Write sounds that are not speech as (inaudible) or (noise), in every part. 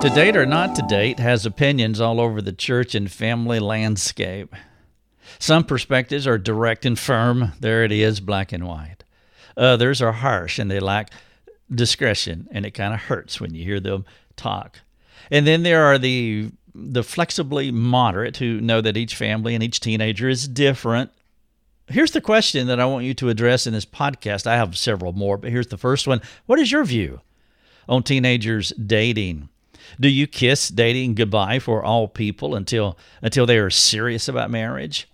To date or not to date has opinions all over the church and family landscape. Some perspectives are direct and firm. There it is, black and white. Others are harsh and they lack discretion, and it kind of hurts when you hear them talk. And then there are the the flexibly moderate who know that each family and each teenager is different. Here's the question that I want you to address in this podcast. I have several more, but here's the first one. What is your view on teenagers dating? Do you kiss dating goodbye for all people until until they are serious about marriage?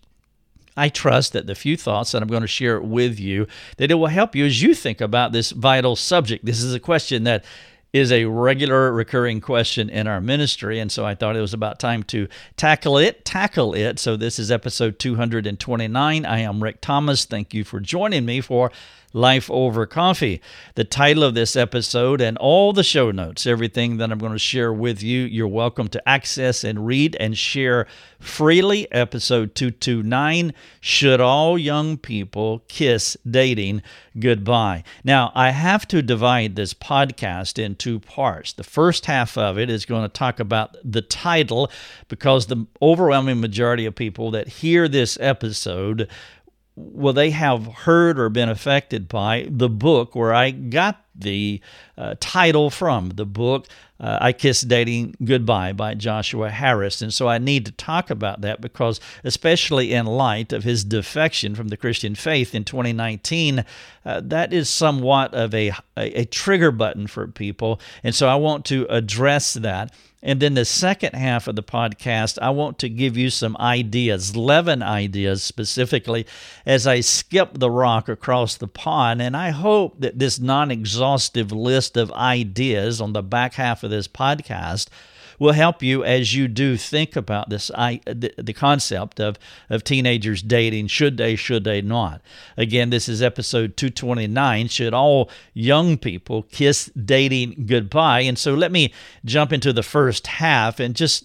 I trust that the few thoughts that I'm going to share with you that it will help you as you think about this vital subject. This is a question that is a regular recurring question in our ministry and so I thought it was about time to tackle it, tackle it. So this is episode 229. I am Rick Thomas. Thank you for joining me for Life Over Coffee. The title of this episode and all the show notes, everything that I'm going to share with you, you're welcome to access and read and share freely. Episode 229 Should All Young People Kiss Dating Goodbye? Now, I have to divide this podcast in two parts. The first half of it is going to talk about the title because the overwhelming majority of people that hear this episode will they have heard or been affected by the book where I got the uh, title from the book uh, I Kiss Dating Goodbye by Joshua Harris. And so I need to talk about that because, especially in light of his defection from the Christian faith in 2019, uh, that is somewhat of a, a, a trigger button for people. And so I want to address that. And then the second half of the podcast, I want to give you some ideas, 11 ideas specifically, as I skip the rock across the pond. And I hope that this non exhaustive list of ideas on the back half of this podcast will help you as you do think about this I, the, the concept of, of teenagers dating should they should they not again this is episode 229 should all young people kiss dating goodbye and so let me jump into the first half and just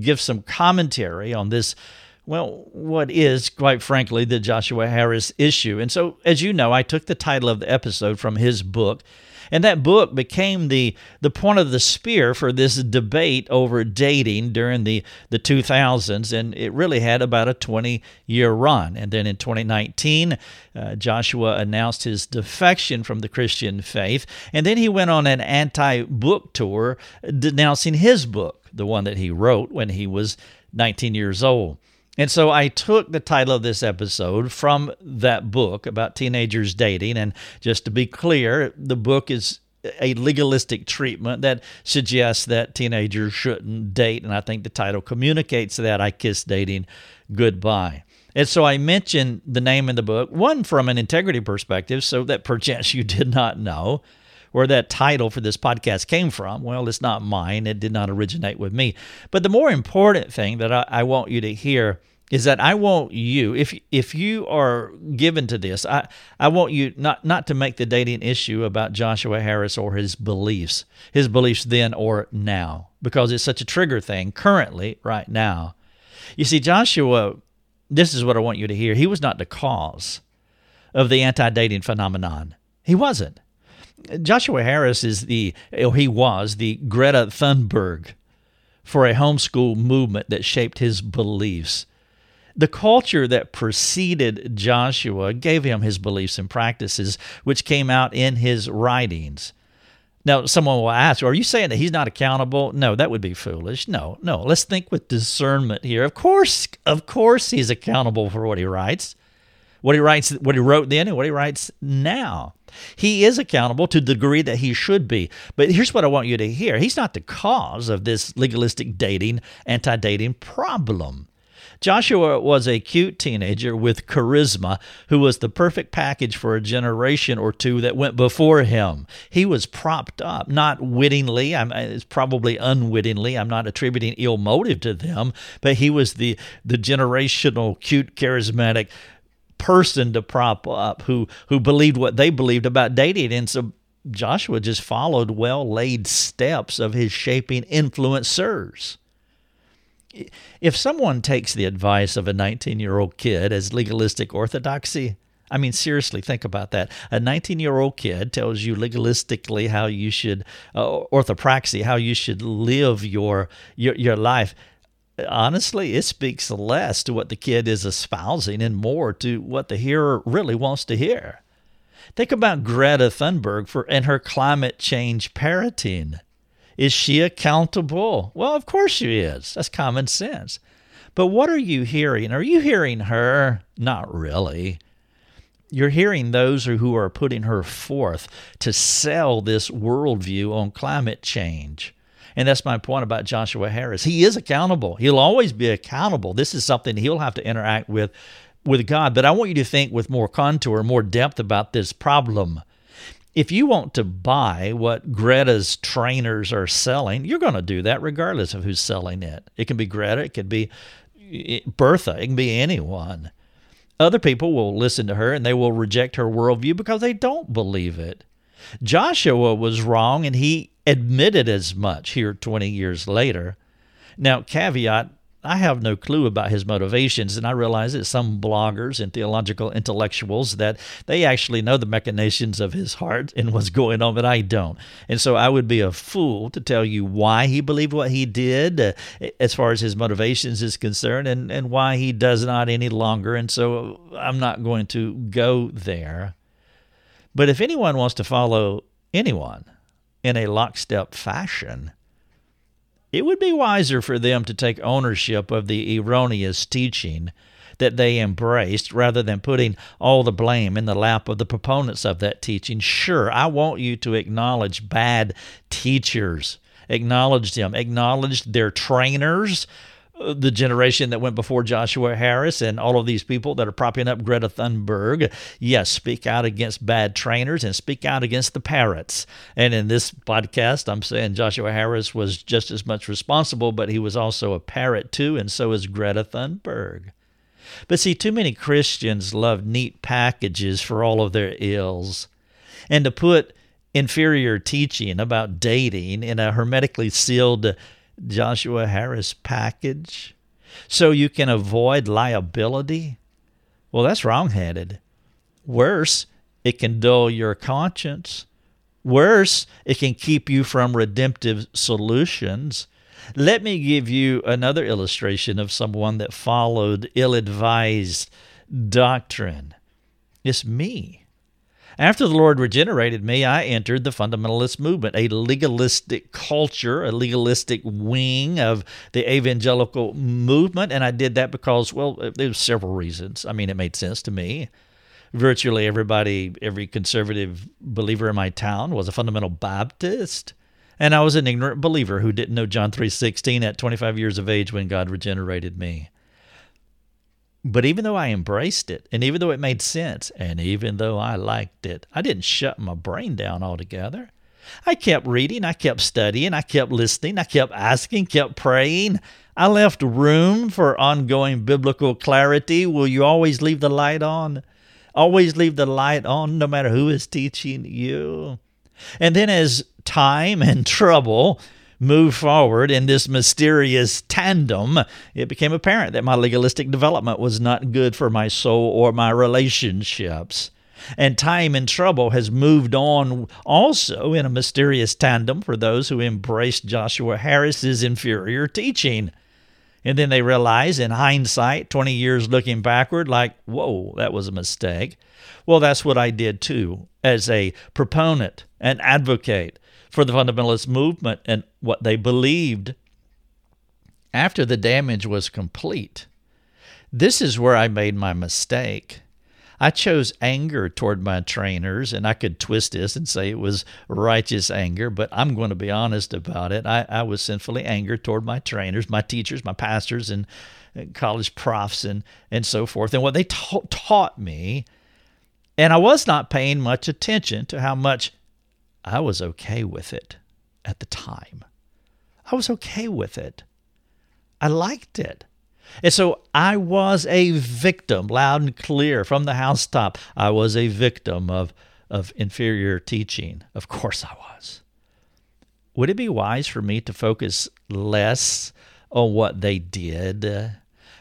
give some commentary on this well, what is, quite frankly, the Joshua Harris issue. And so, as you know, I took the title of the episode from his book, and that book became the, the point of the spear for this debate over dating during the, the 2000s. And it really had about a 20 year run. And then in 2019, uh, Joshua announced his defection from the Christian faith. And then he went on an anti book tour denouncing his book, the one that he wrote when he was 19 years old. And so I took the title of this episode from that book about teenagers dating. And just to be clear, the book is a legalistic treatment that suggests that teenagers shouldn't date. And I think the title communicates that I kiss dating goodbye. And so I mentioned the name in the book, one from an integrity perspective, so that perchance you did not know where that title for this podcast came from. Well, it's not mine, it did not originate with me. But the more important thing that I, I want you to hear is that I want you, if if you are given to this, I, I want you not, not to make the dating issue about Joshua Harris or his beliefs, his beliefs then or now, because it's such a trigger thing currently, right now. You see, Joshua, this is what I want you to hear. He was not the cause of the anti dating phenomenon. He wasn't. Joshua Harris is the, or he was the Greta Thunberg for a homeschool movement that shaped his beliefs. The culture that preceded Joshua gave him his beliefs and practices, which came out in his writings. Now, someone will ask, Are you saying that he's not accountable? No, that would be foolish. No, no. Let's think with discernment here. Of course, of course, he's accountable for what he writes, what he writes, what he wrote then, and what he writes now. He is accountable to the degree that he should be. But here's what I want you to hear He's not the cause of this legalistic dating, anti dating problem. Joshua was a cute teenager with charisma who was the perfect package for a generation or two that went before him. He was propped up, not wittingly, I'm, it's probably unwittingly. I'm not attributing ill motive to them, but he was the, the generational, cute, charismatic person to prop up who who believed what they believed about dating and so Joshua just followed well laid steps of his shaping influencers. If someone takes the advice of a 19 year old kid as legalistic orthodoxy, I mean, seriously, think about that. A 19 year old kid tells you legalistically how you should, uh, orthopraxy, how you should live your, your, your life. Honestly, it speaks less to what the kid is espousing and more to what the hearer really wants to hear. Think about Greta Thunberg for and her climate change parroting. Is she accountable? Well, of course she is. That's common sense. But what are you hearing? Are you hearing her? Not really. You're hearing those who are putting her forth to sell this worldview on climate change. And that's my point about Joshua Harris. He is accountable. He'll always be accountable. This is something he'll have to interact with with God. But I want you to think with more contour, more depth about this problem. If you want to buy what Greta's trainers are selling, you're going to do that regardless of who's selling it. It can be Greta, it could be eh, Bertha, it can be anyone. Other people will listen to her and they will reject her worldview because they don't believe it. Joshua was wrong and he admitted as much here 20 years later. Now, caveat I have no clue about his motivations, and I realize that some bloggers and theological intellectuals that they actually know the machinations of his heart and what's going on, but I don't. And so I would be a fool to tell you why he believed what he did, uh, as far as his motivations is concerned, and and why he does not any longer. And so I'm not going to go there. But if anyone wants to follow anyone in a lockstep fashion, it would be wiser for them to take ownership of the erroneous teaching that they embraced rather than putting all the blame in the lap of the proponents of that teaching. Sure, I want you to acknowledge bad teachers, acknowledge them, acknowledge their trainers the generation that went before Joshua Harris and all of these people that are propping up Greta Thunberg. Yes, speak out against bad trainers and speak out against the parrots. And in this podcast, I'm saying Joshua Harris was just as much responsible, but he was also a parrot too, and so is Greta Thunberg. But see, too many Christians love neat packages for all of their ills. And to put inferior teaching about dating in a hermetically sealed Joshua Harris package so you can avoid liability? Well, that's wrongheaded. Worse, it can dull your conscience. Worse, it can keep you from redemptive solutions. Let me give you another illustration of someone that followed ill advised doctrine. It's me. After the Lord regenerated me, I entered the fundamentalist movement, a legalistic culture, a legalistic wing of the evangelical movement. And I did that because, well, there's several reasons. I mean, it made sense to me. Virtually everybody, every conservative believer in my town was a fundamental Baptist. And I was an ignorant believer who didn't know John 3:16 at 25 years of age when God regenerated me. But even though I embraced it, and even though it made sense, and even though I liked it, I didn't shut my brain down altogether. I kept reading, I kept studying, I kept listening, I kept asking, kept praying. I left room for ongoing biblical clarity. Will you always leave the light on? Always leave the light on, no matter who is teaching you. And then, as time and trouble move forward in this mysterious tandem, it became apparent that my legalistic development was not good for my soul or my relationships. And time and trouble has moved on also in a mysterious tandem for those who embraced Joshua Harris's inferior teaching. And then they realize in hindsight, 20 years looking backward, like, whoa, that was a mistake. Well, that's what I did too, as a proponent, an advocate for the fundamentalist movement and what they believed. After the damage was complete, this is where I made my mistake. I chose anger toward my trainers, and I could twist this and say it was righteous anger, but I'm going to be honest about it. I, I was sinfully angered toward my trainers, my teachers, my pastors, and college profs, and, and so forth, and what they ta- taught me. And I was not paying much attention to how much I was okay with it at the time. I was okay with it. I liked it. And so I was a victim, loud and clear from the housetop. I was a victim of, of inferior teaching. Of course I was. Would it be wise for me to focus less on what they did uh,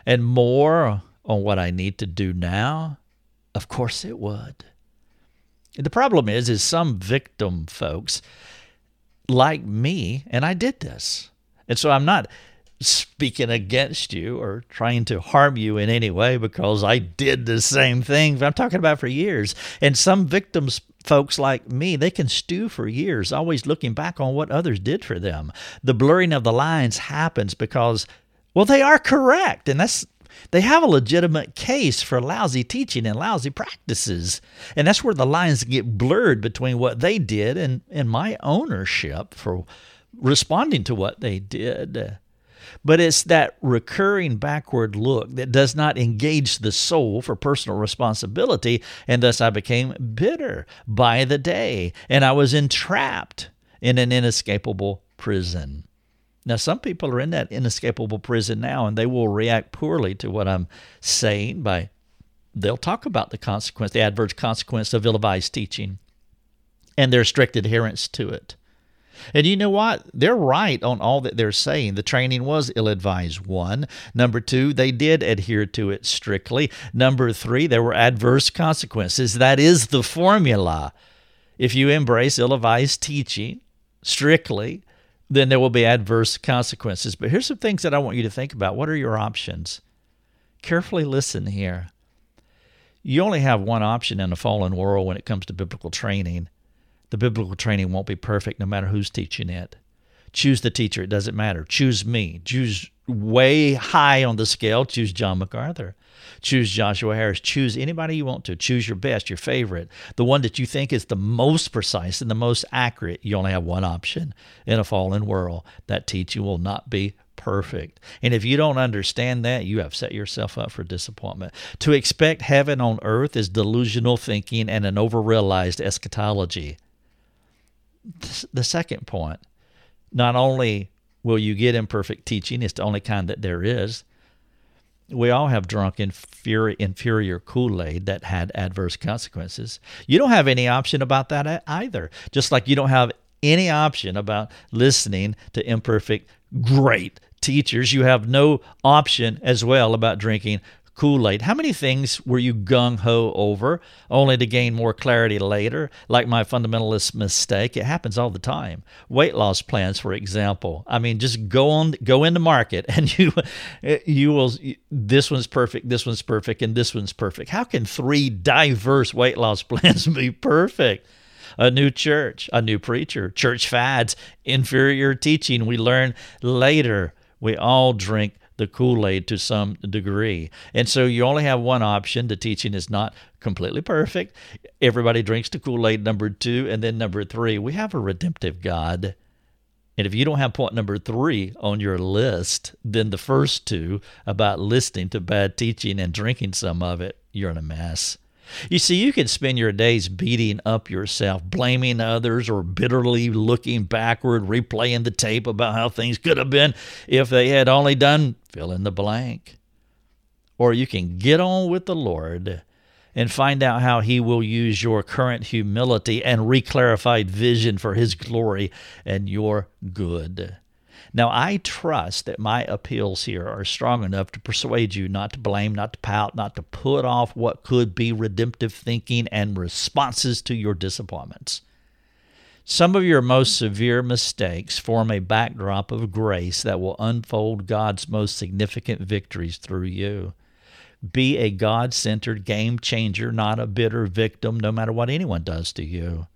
and more on what I need to do now? Of course it would. The problem is, is some victim folks like me, and I did this. And so I'm not speaking against you or trying to harm you in any way because I did the same thing. I'm talking about for years. And some victims, folks like me, they can stew for years, always looking back on what others did for them. The blurring of the lines happens because, well, they are correct. And that's they have a legitimate case for lousy teaching and lousy practices. And that's where the lines get blurred between what they did and, and my ownership for responding to what they did. But it's that recurring backward look that does not engage the soul for personal responsibility, and thus I became bitter by the day, and I was entrapped in an inescapable prison. Now, some people are in that inescapable prison now, and they will react poorly to what I'm saying by they'll talk about the consequence, the adverse consequence of ill advised teaching and their strict adherence to it. And you know what? They're right on all that they're saying. The training was ill advised, one. Number two, they did adhere to it strictly. Number three, there were adverse consequences. That is the formula. If you embrace ill advised teaching strictly, then there will be adverse consequences. But here's some things that I want you to think about. What are your options? Carefully listen here. You only have one option in a fallen world when it comes to biblical training, the biblical training won't be perfect no matter who's teaching it. Choose the teacher, it doesn't matter. Choose me. Choose way high on the scale. Choose John MacArthur. Choose Joshua Harris. Choose anybody you want to. Choose your best, your favorite, the one that you think is the most precise and the most accurate. You only have one option in a fallen world. That teaching will not be perfect. And if you don't understand that, you have set yourself up for disappointment. To expect heaven on earth is delusional thinking and an overrealized eschatology the second point not only will you get imperfect teaching, it's the only kind that there is. We all have drunk inferior, inferior Kool Aid that had adverse consequences. You don't have any option about that either. Just like you don't have any option about listening to imperfect, great teachers. You have no option as well about drinking Kool Aid. How many things were you gung ho over only to gain more clarity later? Like my fundamentalist mistake. It happens all the time. Weight loss plans, for example. I mean, just go on, go in the market (laughs) and you, you will, this one's perfect, this one's perfect, and this one's perfect. How can three diverse weight loss (laughs) plans be perfect? a new church, a new preacher, church fads, inferior teaching we learn later. We all drink the Kool Aid to some degree. And so you only have one option. The teaching is not completely perfect. Everybody drinks the Kool Aid, number two. And then number three, we have a redemptive God. And if you don't have point number three on your list, then the first two about listening to bad teaching and drinking some of it, you're in a mess. You see, you can spend your days beating up yourself, blaming others, or bitterly looking backward, replaying the tape about how things could have been if they had only done fill in the blank. Or you can get on with the Lord and find out how He will use your current humility and reclarified vision for His glory and your good. Now, I trust that my appeals here are strong enough to persuade you not to blame, not to pout, not to put off what could be redemptive thinking and responses to your disappointments. Some of your most severe mistakes form a backdrop of grace that will unfold God's most significant victories through you. Be a God centered game changer, not a bitter victim, no matter what anyone does to you.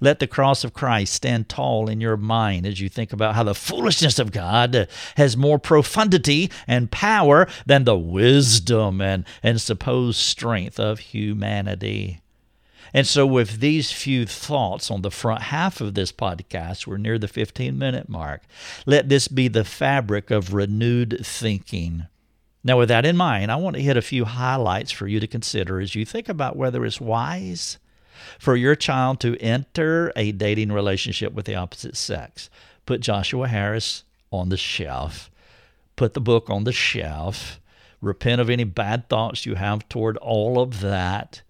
Let the cross of Christ stand tall in your mind as you think about how the foolishness of God has more profundity and power than the wisdom and, and supposed strength of humanity. And so, with these few thoughts on the front half of this podcast, we're near the 15 minute mark. Let this be the fabric of renewed thinking. Now, with that in mind, I want to hit a few highlights for you to consider as you think about whether it's wise for your child to enter a dating relationship with the opposite sex. Put Joshua Harris on the shelf. Put the book on the shelf. Repent of any bad thoughts you have toward all of that.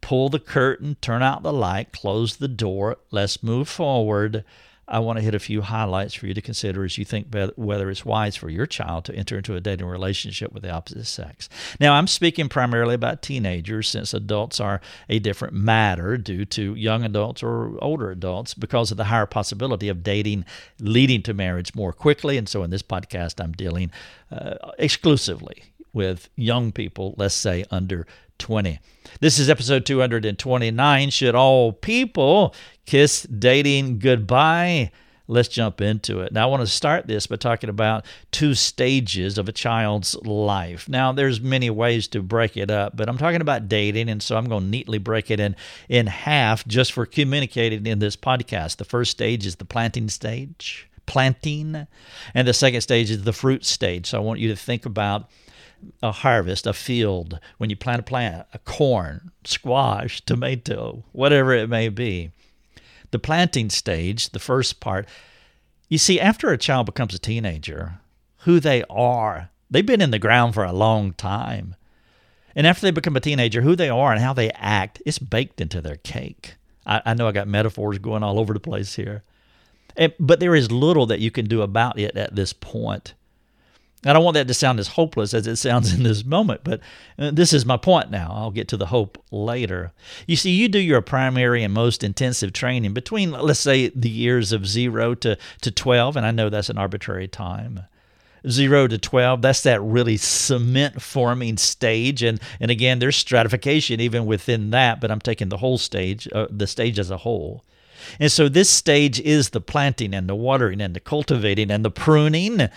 Pull the curtain, turn out the light, close the door. Let's move forward. I want to hit a few highlights for you to consider as you think whether it's wise for your child to enter into a dating relationship with the opposite sex. Now, I'm speaking primarily about teenagers since adults are a different matter due to young adults or older adults because of the higher possibility of dating leading to marriage more quickly. And so in this podcast, I'm dealing uh, exclusively with young people, let's say under 20. This is episode 229. Should all people kiss dating goodbye? Let's jump into it. Now, I want to start this by talking about two stages of a child's life. Now, there's many ways to break it up, but I'm talking about dating, and so I'm going to neatly break it in in half just for communicating in this podcast. The first stage is the planting stage, planting, and the second stage is the fruit stage. So I want you to think about a harvest, a field, when you plant a plant, a corn, squash, tomato, whatever it may be. The planting stage, the first part, you see, after a child becomes a teenager, who they are, they've been in the ground for a long time. And after they become a teenager, who they are and how they act, it's baked into their cake. I, I know I got metaphors going all over the place here. And, but there is little that you can do about it at this point. I don't want that to sound as hopeless as it sounds (laughs) in this moment, but uh, this is my point now. I'll get to the hope later. You see, you do your primary and most intensive training between, let's say, the years of zero to, to 12, and I know that's an arbitrary time. Zero to 12, that's that really cement forming stage. And, and again, there's stratification even within that, but I'm taking the whole stage, uh, the stage as a whole. And so this stage is the planting and the watering and the cultivating and the pruning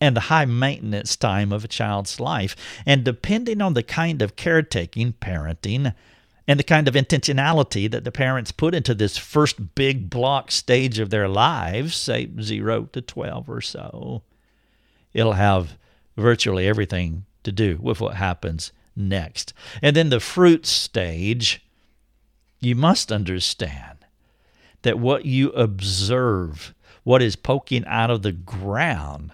and the high maintenance time of a child's life. And depending on the kind of caretaking, parenting, and the kind of intentionality that the parents put into this first big block stage of their lives, say 0 to 12 or so, it'll have virtually everything to do with what happens next. And then the fruit stage, you must understand that what you observe, what is poking out of the ground,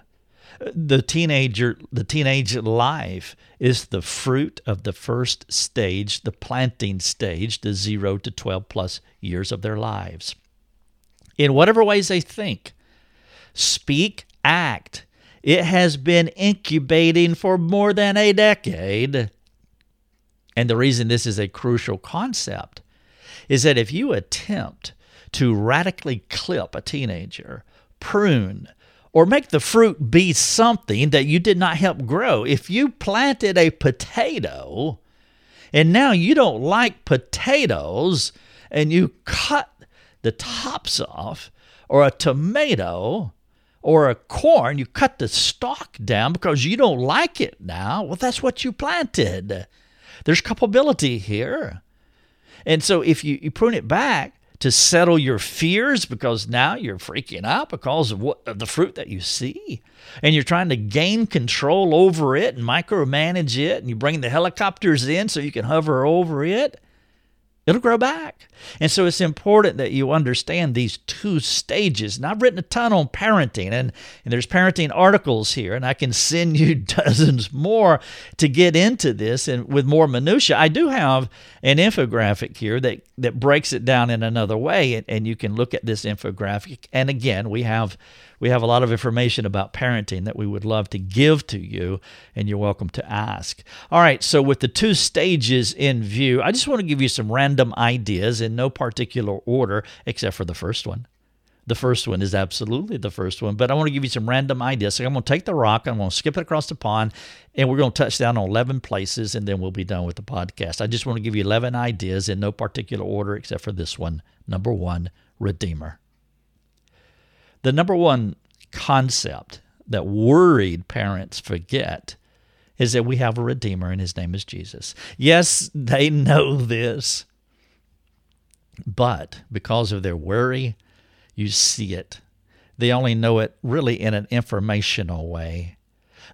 the teenager the teenage life is the fruit of the first stage the planting stage the 0 to 12 plus years of their lives. In whatever ways they think speak act. It has been incubating for more than a decade. And the reason this is a crucial concept is that if you attempt to radically clip a teenager prune or make the fruit be something that you did not help grow. If you planted a potato and now you don't like potatoes and you cut the tops off, or a tomato or a corn, you cut the stalk down because you don't like it now. Well, that's what you planted. There's culpability here. And so if you, you prune it back, to settle your fears because now you're freaking out because of what of the fruit that you see and you're trying to gain control over it and micromanage it and you bring the helicopters in so you can hover over it it'll grow back. And so it's important that you understand these two stages. And I've written a ton on parenting, and, and there's parenting articles here, and I can send you (laughs) dozens more to get into this and with more minutia. I do have an infographic here that, that breaks it down in another way, and, and you can look at this infographic. And again, we have we have a lot of information about parenting that we would love to give to you, and you're welcome to ask. All right, so with the two stages in view, I just want to give you some random ideas in no particular order, except for the first one. The first one is absolutely the first one, but I want to give you some random ideas. So I'm going to take the rock, I'm going to skip it across the pond, and we're going to touch down on 11 places, and then we'll be done with the podcast. I just want to give you 11 ideas in no particular order except for this one. Number one, Redeemer. The number one concept that worried parents forget is that we have a Redeemer and his name is Jesus. Yes, they (laughs) know this, but because of their worry, you see it. They only know it really in an informational way,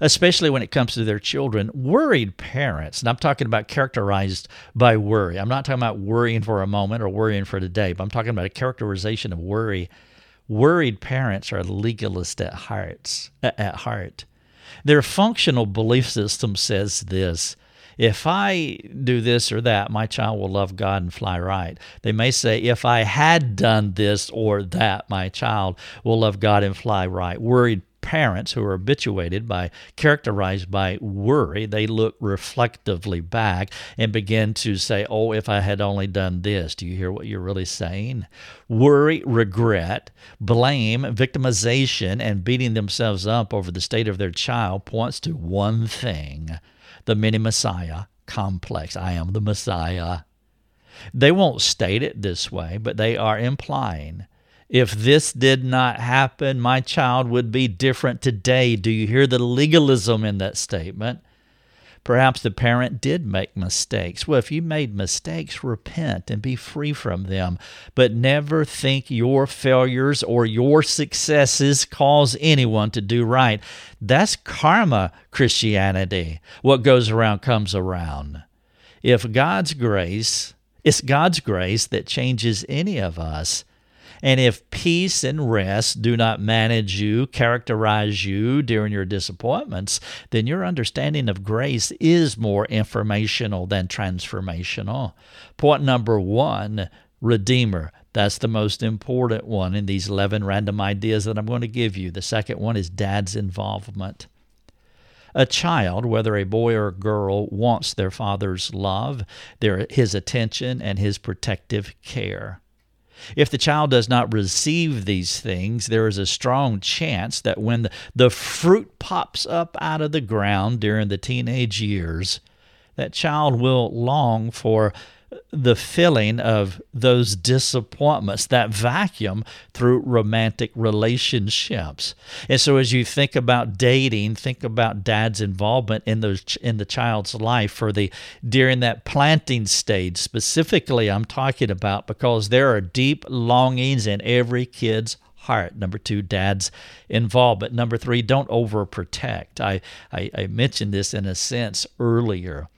especially when it comes to their children. Worried parents, and I'm talking about characterized by worry. I'm not talking about worrying for a moment or worrying for today, but I'm talking about a characterization of worry Worried parents are legalist at hearts at heart. Their functional belief system says this if I do this or that, my child will love God and fly right. They may say, if I had done this or that, my child will love God and fly right. Worried parents who are habituated by characterized by worry they look reflectively back and begin to say oh if i had only done this do you hear what you're really saying worry regret blame victimization and beating themselves up over the state of their child points to one thing the mini Messiah complex. I am the Messiah. They won't state it this way, but they are implying if this did not happen, my child would be different today. Do you hear the legalism in that statement? Perhaps the parent did make mistakes. Well, if you made mistakes, repent and be free from them. But never think your failures or your successes cause anyone to do right. That's karma Christianity. What goes around comes around. If God's grace, it's God's grace that changes any of us. And if peace and rest do not manage you, characterize you during your disappointments, then your understanding of grace is more informational than transformational. Point number one Redeemer. That's the most important one in these 11 random ideas that I'm going to give you. The second one is dad's involvement. A child, whether a boy or a girl, wants their father's love, their, his attention, and his protective care. If the child does not receive these things, there is a strong chance that when the, the fruit pops up out of the ground during the teenage years, that child will long for the filling of those disappointments, that vacuum through romantic relationships. And so as you think about dating, think about dad's involvement in those in the child's life for the during that planting stage. Specifically, I'm talking about because there are deep longings in every kid's heart. Number two, dad's involvement. Number three, don't overprotect. I, I, I mentioned this in a sense earlier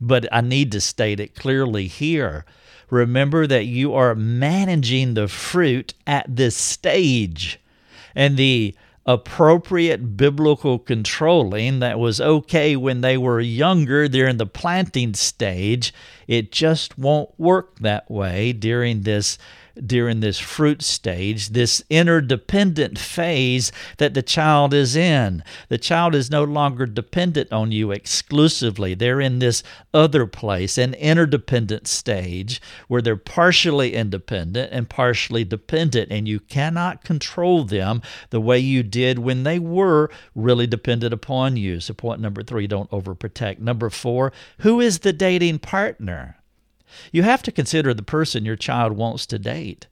but I need to state it clearly here. Remember that you are managing the fruit at this stage. And the appropriate biblical controlling that was okay when they were younger during the planting stage, it just won't work that way during this during this fruit stage, this interdependent phase that the child is in. The child is no longer dependent on you exclusively. They're in this other place, an interdependent stage where they're partially independent and partially dependent, and you cannot control them the way you did when they were really dependent upon you. So, point number three, don't overprotect. Number four, who is the dating partner? You have to consider the person your child wants to date.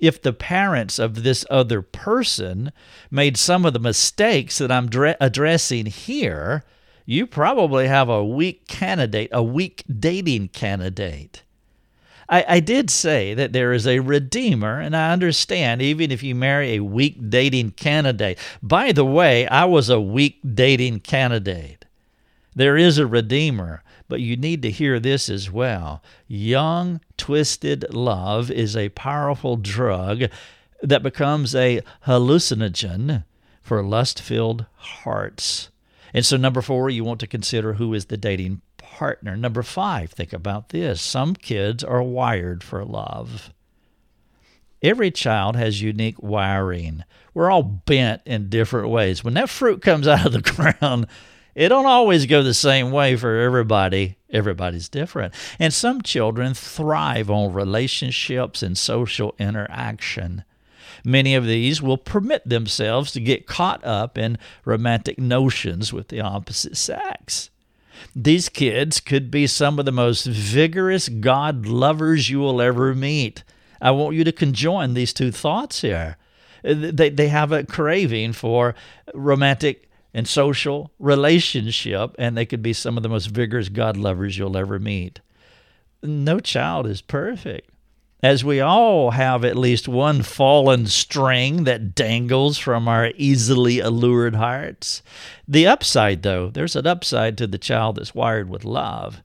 If the parents of this other person made some of the mistakes that I'm dre- addressing here, you probably have a weak candidate, a weak dating candidate. I, I, did say that there is a redeemer, and I understand even if you marry a weak dating candidate. By the way, I was a weak dating candidate. There is a redeemer. But you need to hear this as well. Young, twisted love is a powerful drug that becomes a hallucinogen for lust filled hearts. And so, number four, you want to consider who is the dating partner. Number five, think about this. Some kids are wired for love. Every child has unique wiring. We're all bent in different ways. When that fruit comes (laughs) out of the ground, it don't always go the same way for everybody. Everybody's different. And some children thrive on relationships and social interaction. Many of these will permit themselves to get caught up in romantic notions with the opposite sex. These kids could be some of the most vigorous God lovers you will ever meet. I want you to conjoin these two thoughts here. They, they have a craving for romantic and social relationship, and they could be some of the most vigorous God lovers you'll ever meet. No child is perfect, as we all have at least one fallen string that dangles from our easily allured hearts. The upside, though, there's an upside to the child that's wired with love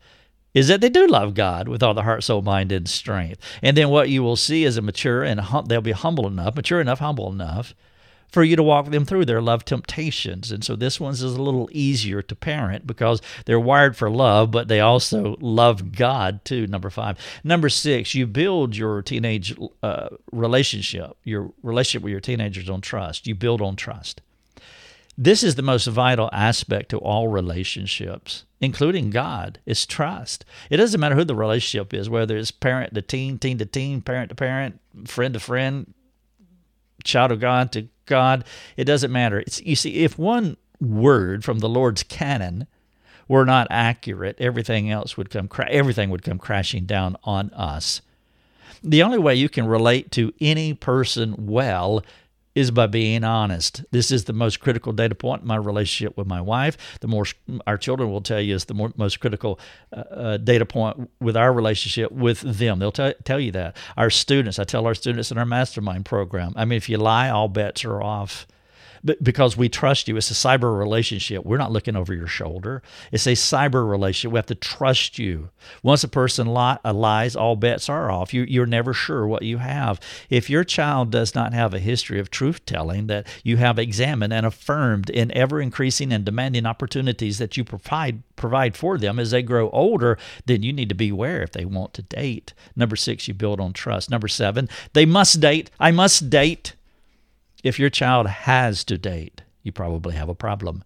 is that they do love God with all the heart, soul, mind, and strength. And then what you will see is a mature and hum- they'll be humble enough, mature enough, humble enough for you to walk them through their love temptations. And so this one's is a little easier to parent because they're wired for love, but they also love God too. Number five. Number six, you build your teenage uh, relationship, your relationship with your teenagers on trust. You build on trust. This is the most vital aspect to all relationships, including God, is trust. It doesn't matter who the relationship is, whether it's parent to teen, teen to teen, parent to parent, friend to friend, child of God to God. It doesn't matter. It's, you see, if one word from the Lord's canon were not accurate, everything else would come. Cra- everything would come crashing down on us. The only way you can relate to any person well is by being honest. This is the most critical data point in my relationship with my wife. The more our children will tell you is the more, most critical uh, uh, data point with our relationship with them. They'll t- tell you that. Our students, I tell our students in our mastermind program. I mean, if you lie, all bets are off because we trust you. It's a cyber relationship. We're not looking over your shoulder. It's a cyber relationship. We have to trust you. Once a person uh, lies, all bets are off. You, you're never sure what you have. If your child does not have a history of truth telling that you have examined and affirmed in ever increasing and demanding opportunities that you provide provide for them as they grow older, then you need to beware if they want to date. Number six, you build on trust. Number seven, they must date. I must date. If your child has to date, you probably have a problem.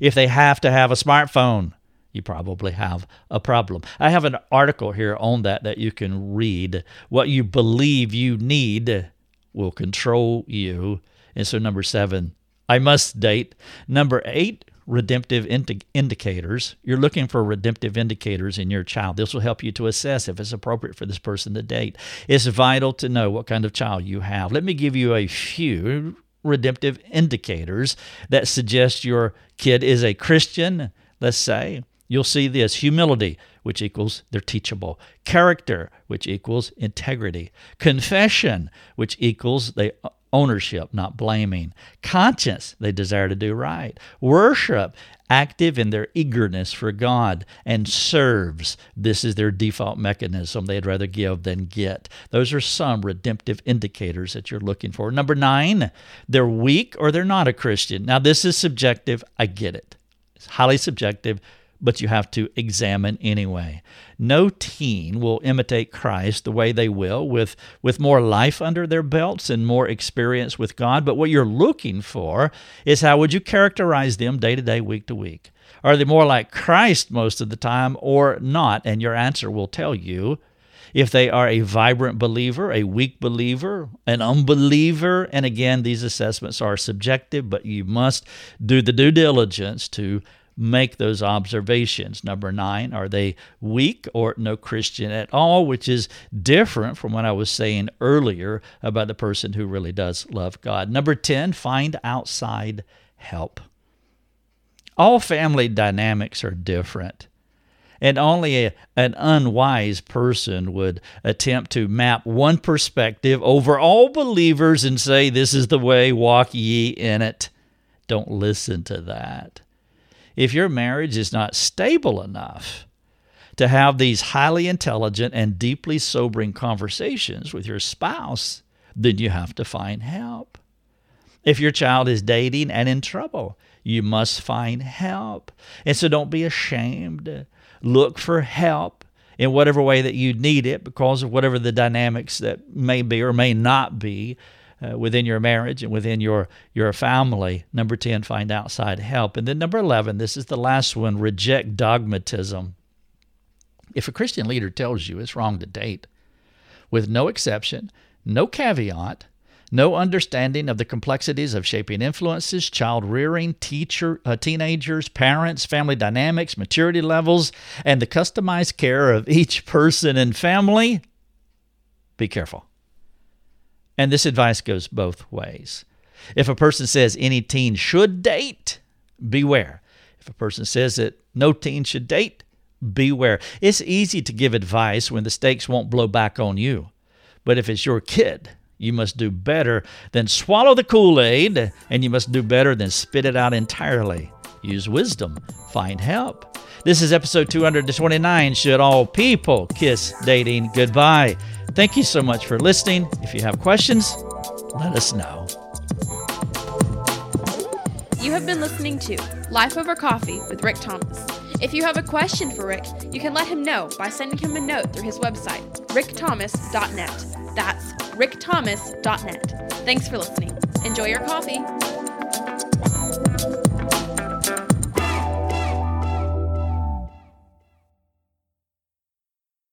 If they have to have a smartphone, you probably have a problem. I have an article here on that that you can read. What you believe you need will control you. And so, number seven, I must date. Number eight, redemptive indi- indicators. You're looking for redemptive indicators in your child. This will help you to assess if it's appropriate for this person to date. It's vital to know what kind of child you have. Let me give you a few redemptive indicators that suggest your kid is a Christian, let's say. You'll see this humility, which equals they're teachable, character, which equals integrity, confession, which equals they ownership, not blaming. Conscience, they desire to do right. Worship, active in their eagerness for God. And serves, this is their default mechanism. They'd rather give than get. Those are some redemptive indicators that you're looking for. Number nine, they're weak or they're not a Christian. Now, this is subjective. I get it. It's highly subjective but you have to examine anyway. No teen will imitate Christ the way they will with, with more life under their belts and more experience with God. But what you're looking for is how would you characterize them day to day, week to week? Are they more like Christ most of the time or not? And your answer will tell you if they are a vibrant believer, a weak believer, an unbeliever. And again, these assessments are subjective, but you must do the due diligence to make those observations. Number nine, are they weak or no Christian at all, which is different from what I was saying earlier about the person who really does love God. Number 10, find outside help. All family dynamics are different. And only a, an unwise person would attempt to map one perspective over all believers and say, This is the way, walk ye in it. Don't listen to that if your marriage is not stable enough to have these highly intelligent and deeply sobering conversations with your spouse, then you have to find help. If your child is dating and in trouble, you must find help. And so don't be ashamed. Look for help in whatever way that you need it because of whatever the dynamics that may be or may not be uh, within your marriage and within your your family. Number 10, find outside help. And then number 11, this is the last one, reject dogmatism. If a Christian leader tells you it's wrong to date, with no exception, no caveat, no understanding of the complexities of shaping influences, child rearing, teacher, uh, teenagers, parents, family dynamics, maturity levels, and the customized care of each person and family, be careful. And this advice goes both ways. If a person says any teen should date, beware. If a person says that no teen should date, beware. It's easy to give advice when the stakes won't blow back on you. But if it's your kid, you must do better than swallow the Kool Aid, and you must do better than spit it out entirely. Use wisdom, find help. This is episode 229 Should All People Kiss Dating Goodbye? Thank you so much for listening. If you have questions, let us know. You have been listening to Life Over Coffee with Rick Thomas. If you have a question for Rick, you can let him know by sending him a note through his website, rickthomas.net. That's rickthomas.net. Thanks for listening. Enjoy your coffee.